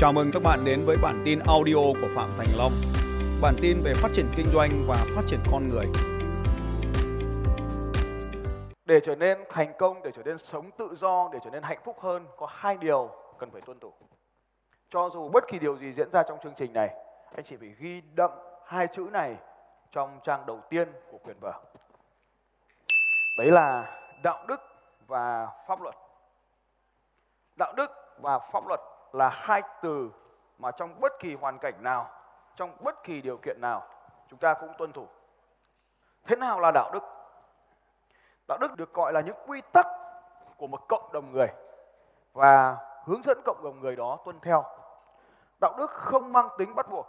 Chào mừng các bạn đến với bản tin audio của Phạm Thành Long. Bản tin về phát triển kinh doanh và phát triển con người. Để trở nên thành công, để trở nên sống tự do, để trở nên hạnh phúc hơn có hai điều cần phải tuân thủ. Cho dù bất kỳ điều gì diễn ra trong chương trình này, anh chị phải ghi đậm hai chữ này trong trang đầu tiên của quyển vở. Đấy là đạo đức và pháp luật. Đạo đức và pháp luật là hai từ mà trong bất kỳ hoàn cảnh nào, trong bất kỳ điều kiện nào chúng ta cũng tuân thủ. Thế nào là đạo đức? Đạo đức được gọi là những quy tắc của một cộng đồng người và hướng dẫn cộng đồng người đó tuân theo. Đạo đức không mang tính bắt buộc,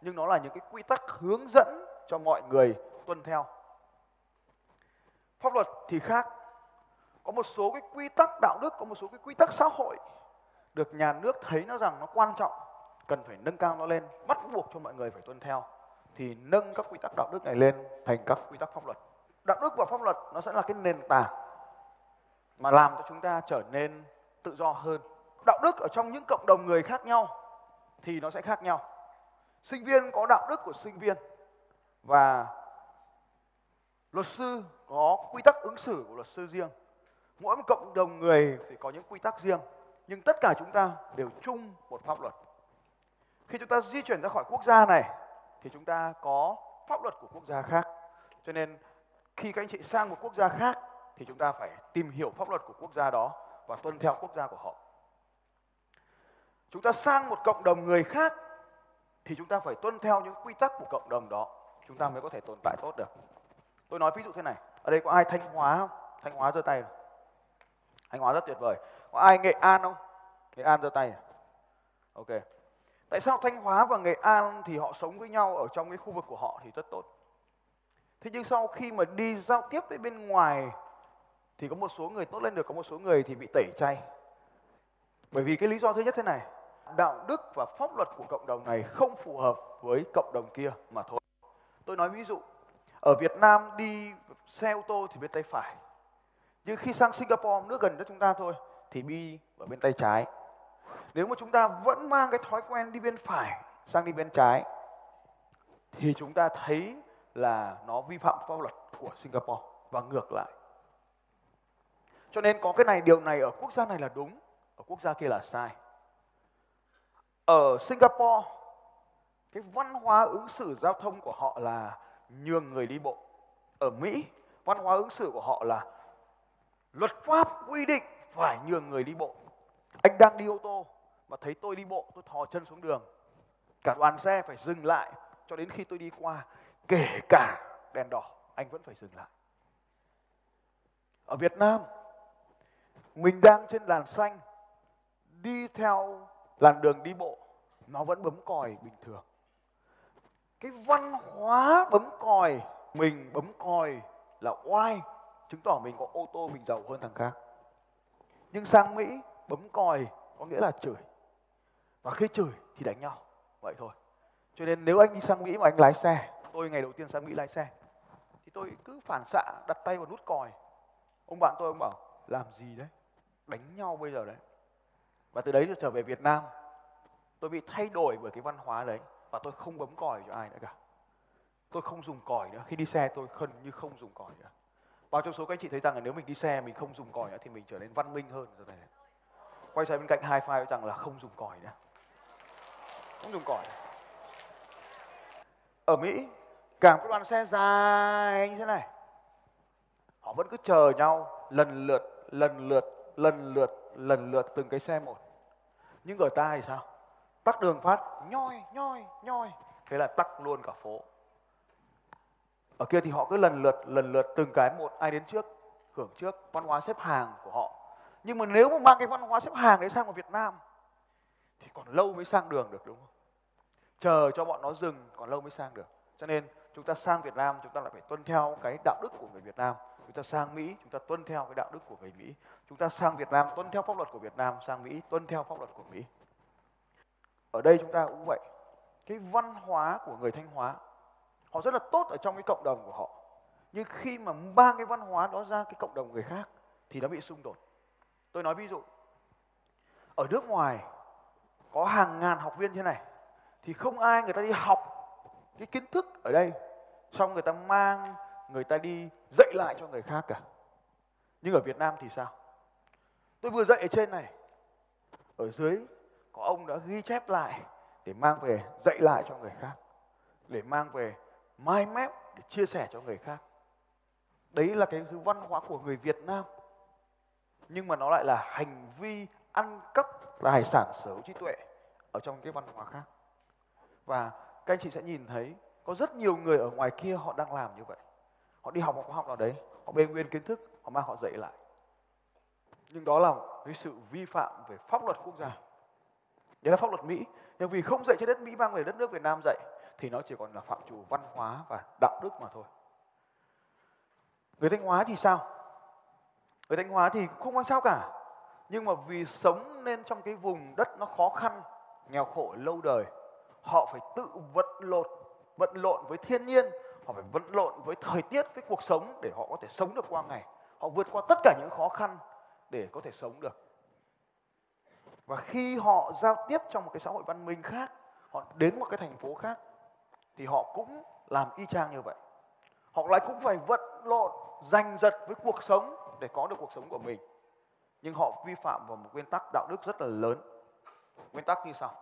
nhưng nó là những cái quy tắc hướng dẫn cho mọi người tuân theo. Pháp luật thì khác. Có một số cái quy tắc đạo đức, có một số cái quy tắc xã hội được nhà nước thấy nó rằng nó quan trọng, cần phải nâng cao nó lên, bắt buộc cho mọi người phải tuân theo thì nâng các quy tắc đạo đức này lên thành các quy tắc pháp luật. Đạo đức và pháp luật nó sẽ là cái nền tảng mà làm cho chúng ta trở nên tự do hơn. Đạo đức ở trong những cộng đồng người khác nhau thì nó sẽ khác nhau. Sinh viên có đạo đức của sinh viên và luật sư có quy tắc ứng xử của luật sư riêng. Mỗi một cộng đồng người thì có những quy tắc riêng nhưng tất cả chúng ta đều chung một pháp luật. Khi chúng ta di chuyển ra khỏi quốc gia này thì chúng ta có pháp luật của quốc gia khác. Cho nên khi các anh chị sang một quốc gia khác thì chúng ta phải tìm hiểu pháp luật của quốc gia đó và tuân theo quốc gia của họ. Chúng ta sang một cộng đồng người khác thì chúng ta phải tuân theo những quy tắc của cộng đồng đó, chúng ta mới có thể tồn tại tốt được. Tôi nói ví dụ thế này, ở đây có ai Thanh Hóa không? Thanh Hóa giơ tay. Thanh Hóa rất tuyệt vời. Có ai Nghệ An không? Nghệ An giơ tay. À? Ok. Tại sao Thanh Hóa và Nghệ An thì họ sống với nhau ở trong cái khu vực của họ thì rất tốt. Thế nhưng sau khi mà đi giao tiếp với bên ngoài thì có một số người tốt lên được, có một số người thì bị tẩy chay. Bởi vì cái lý do thứ nhất thế này, đạo đức và pháp luật của cộng đồng này không phù hợp với cộng đồng kia mà thôi. Tôi nói ví dụ, ở Việt Nam đi xe ô tô thì bên tay phải. Nhưng khi sang Singapore, nước gần đất chúng ta thôi, thì đi ở bên tay trái. Nếu mà chúng ta vẫn mang cái thói quen đi bên phải sang đi bên trái thì chúng ta thấy là nó vi phạm pháp luật của Singapore và ngược lại. Cho nên có cái này điều này ở quốc gia này là đúng, ở quốc gia kia là sai. Ở Singapore cái văn hóa ứng xử giao thông của họ là nhường người đi bộ. Ở Mỹ văn hóa ứng xử của họ là luật pháp quy định phải nhường người đi bộ. Anh đang đi ô tô mà thấy tôi đi bộ, tôi thò chân xuống đường. Cả đoàn xe phải dừng lại cho đến khi tôi đi qua, kể cả đèn đỏ, anh vẫn phải dừng lại. Ở Việt Nam, mình đang trên làn xanh, đi theo làn đường đi bộ, nó vẫn bấm còi bình thường. Cái văn hóa bấm còi, mình bấm còi là oai, chứng tỏ mình có ô tô mình giàu hơn thằng khác. Nhưng sang Mỹ bấm còi có nghĩa là chửi. Và khi chửi thì đánh nhau. Vậy thôi. Cho nên nếu anh đi sang Mỹ mà anh lái xe, tôi ngày đầu tiên sang Mỹ lái xe, thì tôi cứ phản xạ đặt tay vào nút còi. Ông bạn tôi ông bảo làm gì đấy? Đánh nhau bây giờ đấy. Và từ đấy tôi trở về Việt Nam, tôi bị thay đổi bởi cái văn hóa đấy và tôi không bấm còi cho ai nữa cả. Tôi không dùng còi nữa. Khi đi xe tôi gần như không dùng còi nữa. Bao trong số các anh chị thấy rằng là nếu mình đi xe mình không dùng còi nữa thì mình trở nên văn minh hơn rồi này. Quay sang bên cạnh hai file rằng là không dùng còi nữa. Không dùng còi. Ở Mỹ, cả một đoàn xe dài như thế này. Họ vẫn cứ chờ nhau lần lượt, lần lượt, lần lượt, lần lượt từng cái xe một. Nhưng ở ta thì sao? Tắc đường phát, nhoi, nhoi, nhoi. Thế là tắc luôn cả phố ở kia thì họ cứ lần lượt lần lượt từng cái một, ai đến trước, hưởng trước văn hóa xếp hàng của họ. Nhưng mà nếu mà mang cái văn hóa xếp hàng đấy sang vào Việt Nam, thì còn lâu mới sang đường được, đúng không? Chờ cho bọn nó dừng, còn lâu mới sang được. Cho nên chúng ta sang Việt Nam, chúng ta lại phải tuân theo cái đạo đức của người Việt Nam. Chúng ta sang Mỹ, chúng ta tuân theo cái đạo đức của người Mỹ. Chúng ta sang Việt Nam, tuân theo pháp luật của Việt Nam, sang Mỹ, tuân theo pháp luật của Mỹ. Ở đây chúng ta cũng vậy. Cái văn hóa của người Thanh Hóa họ rất là tốt ở trong cái cộng đồng của họ. Nhưng khi mà mang cái văn hóa đó ra cái cộng đồng người khác thì nó bị xung đột. Tôi nói ví dụ, ở nước ngoài có hàng ngàn học viên thế này thì không ai người ta đi học cái kiến thức ở đây. Xong người ta mang, người ta đi dạy lại cho người khác cả. Nhưng ở Việt Nam thì sao? Tôi vừa dạy ở trên này, ở dưới có ông đã ghi chép lại để mang về dạy lại cho người khác, để mang về mai mép để chia sẻ cho người khác. Đấy là cái thứ văn hóa của người Việt Nam. Nhưng mà nó lại là hành vi ăn cắp tài sản sở hữu trí tuệ ở trong cái văn hóa khác. Và các anh chị sẽ nhìn thấy có rất nhiều người ở ngoài kia họ đang làm như vậy. Họ đi học một khóa học nào đấy, họ bê nguyên kiến thức, họ mang họ dạy lại. Nhưng đó là cái sự vi phạm về pháp luật quốc gia. Đấy là pháp luật mỹ. Nhưng vì không dạy trên đất mỹ, mang về đất nước việt nam dạy thì nó chỉ còn là phạm trù văn hóa và đạo đức mà thôi. Người thanh hóa thì sao? Người thanh hóa thì không quan sao cả. Nhưng mà vì sống nên trong cái vùng đất nó khó khăn, nghèo khổ lâu đời, họ phải tự vận lộn vận lộn với thiên nhiên, họ phải vận lộn với thời tiết, với cuộc sống để họ có thể sống được qua ngày. Họ vượt qua tất cả những khó khăn để có thể sống được. Và khi họ giao tiếp trong một cái xã hội văn minh khác, họ đến một cái thành phố khác thì họ cũng làm y chang như vậy. Họ lại cũng phải vận lộn, giành giật với cuộc sống để có được cuộc sống của mình. Nhưng họ vi phạm vào một nguyên tắc đạo đức rất là lớn. Nguyên tắc như sau.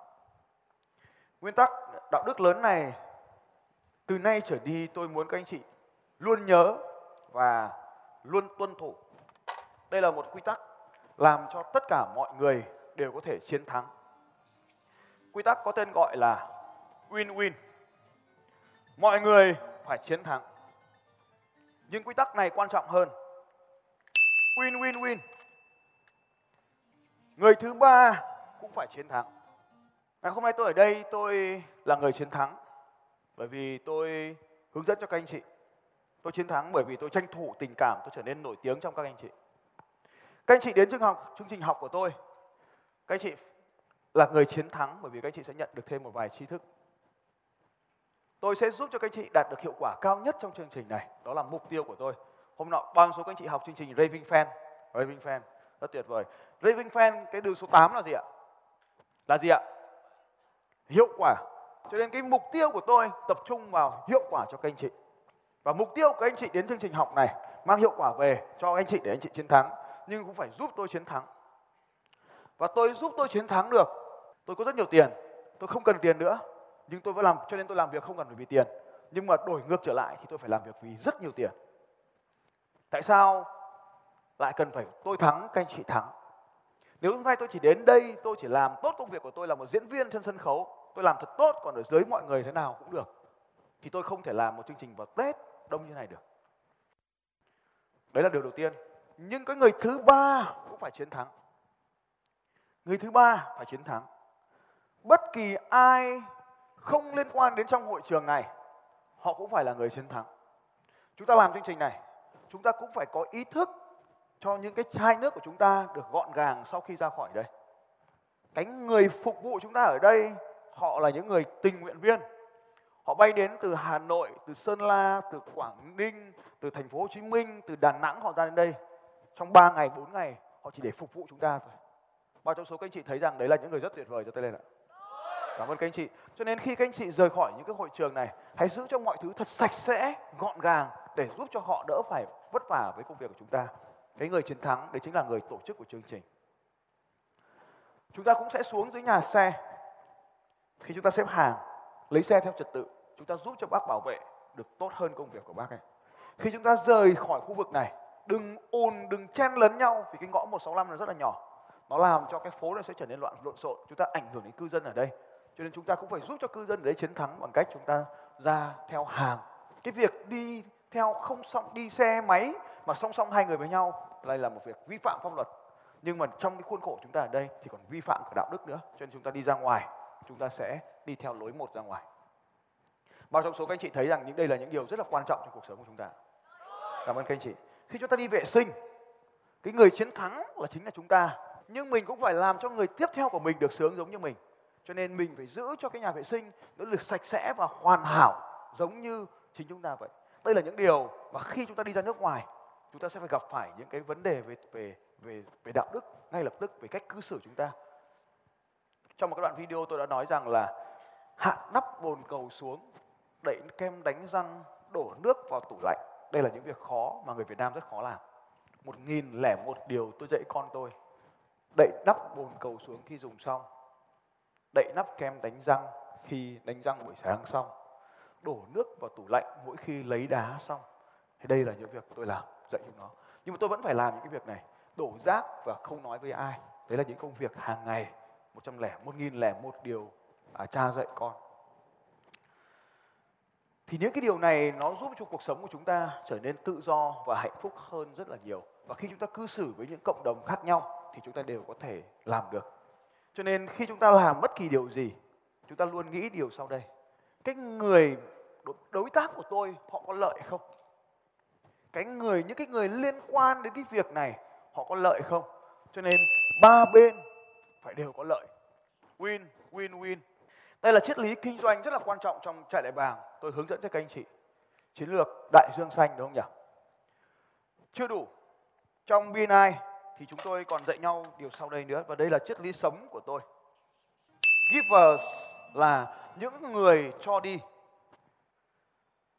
Nguyên tắc đạo đức lớn này, từ nay trở đi tôi muốn các anh chị luôn nhớ và luôn tuân thủ. Đây là một quy tắc làm cho tất cả mọi người đều có thể chiến thắng. Quy tắc có tên gọi là win-win mọi người phải chiến thắng. Nhưng quy tắc này quan trọng hơn. Win win win. Người thứ ba cũng phải chiến thắng. Ngày hôm nay tôi ở đây, tôi là người chiến thắng. Bởi vì tôi hướng dẫn cho các anh chị. Tôi chiến thắng bởi vì tôi tranh thủ tình cảm, tôi trở nên nổi tiếng trong các anh chị. Các anh chị đến trường học, chương trình học của tôi. Các anh chị là người chiến thắng bởi vì các anh chị sẽ nhận được thêm một vài tri thức tôi sẽ giúp cho các anh chị đạt được hiệu quả cao nhất trong chương trình này. Đó là mục tiêu của tôi. Hôm nọ, bao số các anh chị học chương trình Raving Fan. Raving Fan, rất tuyệt vời. Raving Fan, cái đường số 8 là gì ạ? Là gì ạ? Hiệu quả. Cho nên cái mục tiêu của tôi tập trung vào hiệu quả cho các anh chị. Và mục tiêu của các anh chị đến chương trình học này mang hiệu quả về cho anh chị để anh chị chiến thắng. Nhưng cũng phải giúp tôi chiến thắng. Và tôi giúp tôi chiến thắng được. Tôi có rất nhiều tiền. Tôi không cần tiền nữa nhưng tôi vẫn làm, cho nên tôi làm việc không cần phải vì tiền. Nhưng mà đổi ngược trở lại thì tôi phải làm việc vì rất nhiều tiền. Tại sao lại cần phải tôi thắng, các anh chị thắng? Nếu hôm nay tôi chỉ đến đây, tôi chỉ làm tốt công việc của tôi là một diễn viên trên sân khấu, tôi làm thật tốt, còn ở dưới mọi người thế nào cũng được, thì tôi không thể làm một chương trình vào tết đông như này được. Đấy là điều đầu tiên. Nhưng cái người thứ ba cũng phải chiến thắng. Người thứ ba phải chiến thắng. Bất kỳ ai không liên quan đến trong hội trường này họ cũng phải là người chiến thắng chúng ta làm chương trình này chúng ta cũng phải có ý thức cho những cái chai nước của chúng ta được gọn gàng sau khi ra khỏi đây cái người phục vụ chúng ta ở đây họ là những người tình nguyện viên họ bay đến từ Hà Nội, từ Sơn La, từ Quảng Ninh, từ thành phố Hồ Chí Minh, từ Đà Nẵng họ ra đến đây trong 3 ngày, 4 ngày họ chỉ để phục vụ chúng ta thôi. Bao trong số các anh chị thấy rằng đấy là những người rất tuyệt vời cho tay lên ạ. Cảm ơn các anh chị. Cho nên khi các anh chị rời khỏi những cái hội trường này, hãy giữ cho mọi thứ thật sạch sẽ, gọn gàng để giúp cho họ đỡ phải vất vả với công việc của chúng ta. Cái người chiến thắng đấy chính là người tổ chức của chương trình. Chúng ta cũng sẽ xuống dưới nhà xe. Khi chúng ta xếp hàng, lấy xe theo trật tự, chúng ta giúp cho bác bảo vệ được tốt hơn công việc của bác ấy. Khi chúng ta rời khỏi khu vực này, đừng ồn, đừng chen lấn nhau vì cái ngõ 165 nó rất là nhỏ. Nó làm cho cái phố này sẽ trở nên loạn lộn xộn, chúng ta ảnh hưởng đến cư dân ở đây cho nên chúng ta cũng phải giúp cho cư dân đấy chiến thắng bằng cách chúng ta ra theo hàng. Cái việc đi theo không song, đi xe máy mà song song hai người với nhau đây là một việc vi phạm pháp luật. Nhưng mà trong cái khuôn khổ chúng ta ở đây thì còn vi phạm cả đạo đức nữa. Cho nên chúng ta đi ra ngoài, chúng ta sẽ đi theo lối một ra ngoài. Bao trong số các anh chị thấy rằng những, đây là những điều rất là quan trọng trong cuộc sống của chúng ta. Cảm ơn các anh chị. Khi chúng ta đi vệ sinh, cái người chiến thắng là chính là chúng ta. Nhưng mình cũng phải làm cho người tiếp theo của mình được sướng giống như mình cho nên mình phải giữ cho cái nhà vệ sinh nó được sạch sẽ và hoàn hảo giống như chính chúng ta vậy đây là những điều mà khi chúng ta đi ra nước ngoài chúng ta sẽ phải gặp phải những cái vấn đề về về về về đạo đức ngay lập tức về cách cư xử chúng ta Trong một cái đoạn video tôi đã nói rằng là hạ nắp bồn cầu xuống, đẩy kem đánh răng, đổ nước vào tủ lạnh. Đây là những việc khó mà người Việt Nam rất khó làm. Một nghìn lẻ một điều tôi dạy con tôi. Đậy nắp bồn cầu xuống khi dùng xong. Đậy nắp kem đánh răng khi đánh răng buổi sáng xong. Đổ nước vào tủ lạnh mỗi khi lấy đá xong. Thì đây là những việc tôi làm, dạy chúng nó. Nhưng mà tôi vẫn phải làm những cái việc này. Đổ rác và không nói với ai. Đấy là những công việc hàng ngày. một trăm lẻ một nghìn lẻ một điều à, cha dạy con thì những cái điều này nó giúp cho cuộc sống của chúng ta trở nên tự do và hạnh phúc hơn rất là nhiều và khi chúng ta cư xử với những cộng đồng khác nhau thì chúng ta đều có thể làm được cho nên khi chúng ta làm bất kỳ điều gì, chúng ta luôn nghĩ điều sau đây. Cái người đối tác của tôi, họ có lợi không? Cái người, những cái người liên quan đến cái việc này, họ có lợi không? Cho nên ba bên phải đều có lợi. Win win win. Đây là triết lý kinh doanh rất là quan trọng trong trại đại bàng. Tôi hướng dẫn cho các anh chị. Chiến lược đại dương xanh, đúng không nhỉ? Chưa đủ. Trong BNI thì chúng tôi còn dạy nhau điều sau đây nữa và đây là triết lý sống của tôi givers là những người cho đi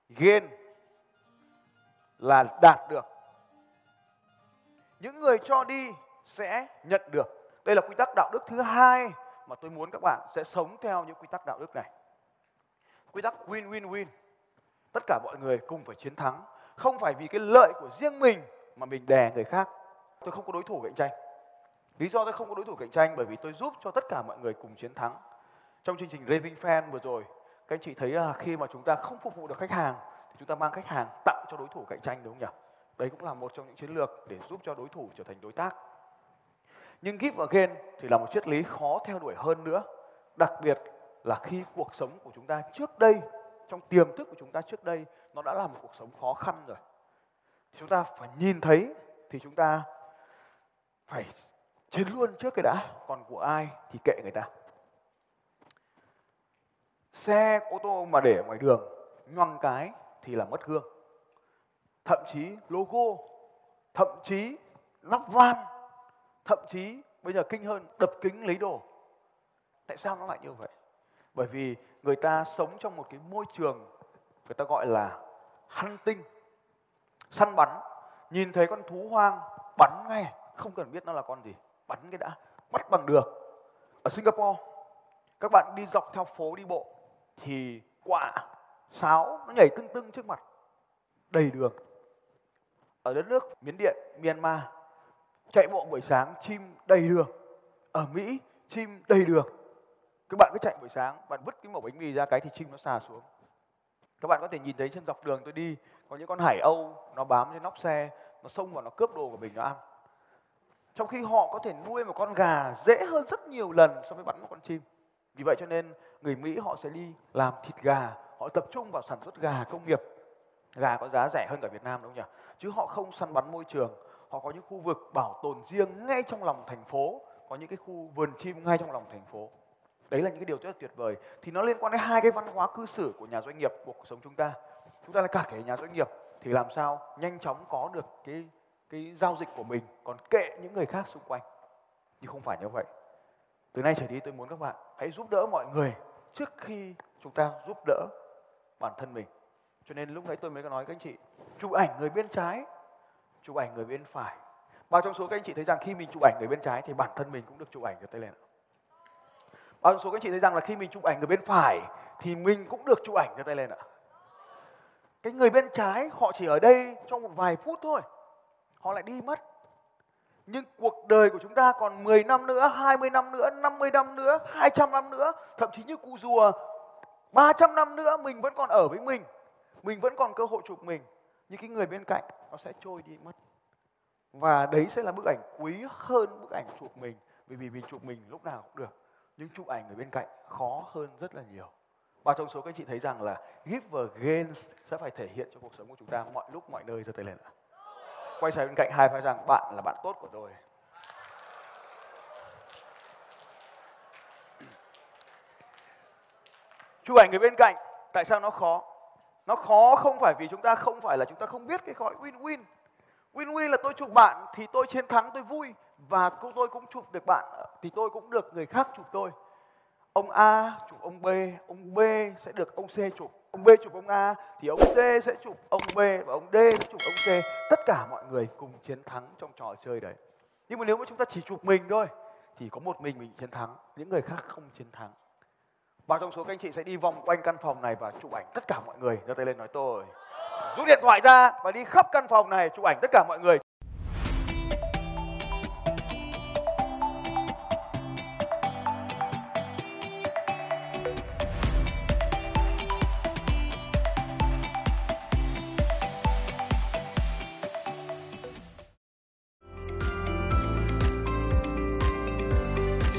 gain là đạt được những người cho đi sẽ nhận được đây là quy tắc đạo đức thứ hai mà tôi muốn các bạn sẽ sống theo những quy tắc đạo đức này. Quy tắc win win win. Tất cả mọi người cùng phải chiến thắng, không phải vì cái lợi của riêng mình mà mình đè người khác. Tôi không có đối thủ cạnh tranh. Lý do tôi không có đối thủ cạnh tranh bởi vì tôi giúp cho tất cả mọi người cùng chiến thắng. Trong chương trình Raving Fan vừa rồi, các anh chị thấy là khi mà chúng ta không phục vụ được khách hàng thì chúng ta mang khách hàng tặng cho đối thủ cạnh tranh đúng không nhỉ? Đấy cũng là một trong những chiến lược để giúp cho đối thủ trở thành đối tác. Nhưng give again thì là một triết lý khó theo đuổi hơn nữa. Đặc biệt là khi cuộc sống của chúng ta trước đây, trong tiềm thức của chúng ta trước đây, nó đã là một cuộc sống khó khăn rồi. Chúng ta phải nhìn thấy thì chúng ta phải chiến luôn trước cái đã, còn của ai thì kệ người ta. Xe ô tô mà để ngoài đường nhoăng cái thì là mất gương Thậm chí logo, thậm chí nắp van thậm chí bây giờ kinh hơn đập kính lấy đồ. Tại sao nó lại như vậy? Bởi vì người ta sống trong một cái môi trường người ta gọi là hunting săn bắn. Nhìn thấy con thú hoang bắn ngay không cần biết nó là con gì, bắn cái đã, bắt bằng được. Ở Singapore, các bạn đi dọc theo phố đi bộ thì quả sáo nó nhảy tưng tưng trước mặt, đầy đường. Ở đất nước Miến Điện, Myanmar, chạy bộ buổi sáng chim đầy đường. Ở mỹ, chim đầy đường. Các bạn cứ chạy buổi sáng, bạn vứt cái mẩu bánh mì ra cái thì chim nó xà xuống. Các bạn có thể nhìn thấy trên dọc đường tôi đi, có những con hải âu, nó bám trên nóc xe, nó xông vào, nó cướp đồ của mình, nó ăn trong khi họ có thể nuôi một con gà dễ hơn rất nhiều lần so với bắn một con chim. Vì vậy cho nên người mỹ họ sẽ đi làm thịt gà, họ tập trung vào sản xuất gà công nghiệp. Gà có giá rẻ hơn cả việt nam đúng không nhỉ? Chứ họ không săn bắn môi trường, họ có những khu vực bảo tồn riêng ngay trong lòng thành phố, có những cái khu vườn chim ngay trong lòng thành phố. Đấy là những cái điều rất là tuyệt vời. Thì nó liên quan đến hai cái văn hóa cư xử của nhà doanh nghiệp của cuộc sống chúng ta. Chúng ta là cả cái nhà doanh nghiệp thì làm sao nhanh chóng có được cái cái giao dịch của mình, còn kệ những người khác xung quanh. Nhưng không phải như vậy. Từ nay trở đi tôi muốn các bạn hãy giúp đỡ mọi người trước khi chúng ta giúp đỡ bản thân mình. Cho nên lúc nãy tôi mới có nói các anh chị, chụp ảnh người bên trái, chụp ảnh người bên phải. Bao trong số các anh chị thấy rằng khi mình chụp ảnh người bên trái thì bản thân mình cũng được chụp ảnh được tay lên. Bao trong số các anh chị thấy rằng là khi mình chụp ảnh người bên phải thì mình cũng được chụp ảnh giơ tay lên ạ. Cái người bên trái họ chỉ ở đây trong một vài phút thôi họ lại đi mất. Nhưng cuộc đời của chúng ta còn 10 năm nữa, 20 năm nữa, 50 năm nữa, 200 năm nữa, thậm chí như cụ rùa 300 năm nữa mình vẫn còn ở với mình. Mình vẫn còn cơ hội chụp mình. Những cái người bên cạnh nó sẽ trôi đi mất. Và đấy sẽ là bức ảnh quý hơn bức ảnh chụp mình. Bởi vì mình chụp mình lúc nào cũng được. Nhưng chụp ảnh người bên cạnh khó hơn rất là nhiều. Và trong số các chị thấy rằng là give gains sẽ phải thể hiện cho cuộc sống của chúng ta mọi lúc mọi nơi giờ tay lên ạ quay sang bên cạnh hai phải rằng bạn là bạn tốt của tôi. Chụp ảnh người bên cạnh, tại sao nó khó? Nó khó không phải vì chúng ta không phải là chúng ta không biết cái gọi win-win win-win là tôi chụp bạn thì tôi chiến thắng, tôi vui. Và tôi cũng chụp được bạn, thì tôi cũng được người khác chụp tôi ông A chụp ông B, ông B sẽ được ông C chụp. Ông B chụp ông A thì ông C sẽ chụp ông B và ông D sẽ chụp ông C. Tất cả mọi người cùng chiến thắng trong trò chơi đấy. Nhưng mà nếu mà chúng ta chỉ chụp mình thôi thì có một mình mình chiến thắng, những người khác không chiến thắng. Bao trong số các anh chị sẽ đi vòng quanh căn phòng này và chụp ảnh tất cả mọi người. giơ tay lên nói tôi. Rút điện thoại ra và đi khắp căn phòng này chụp ảnh tất cả mọi người.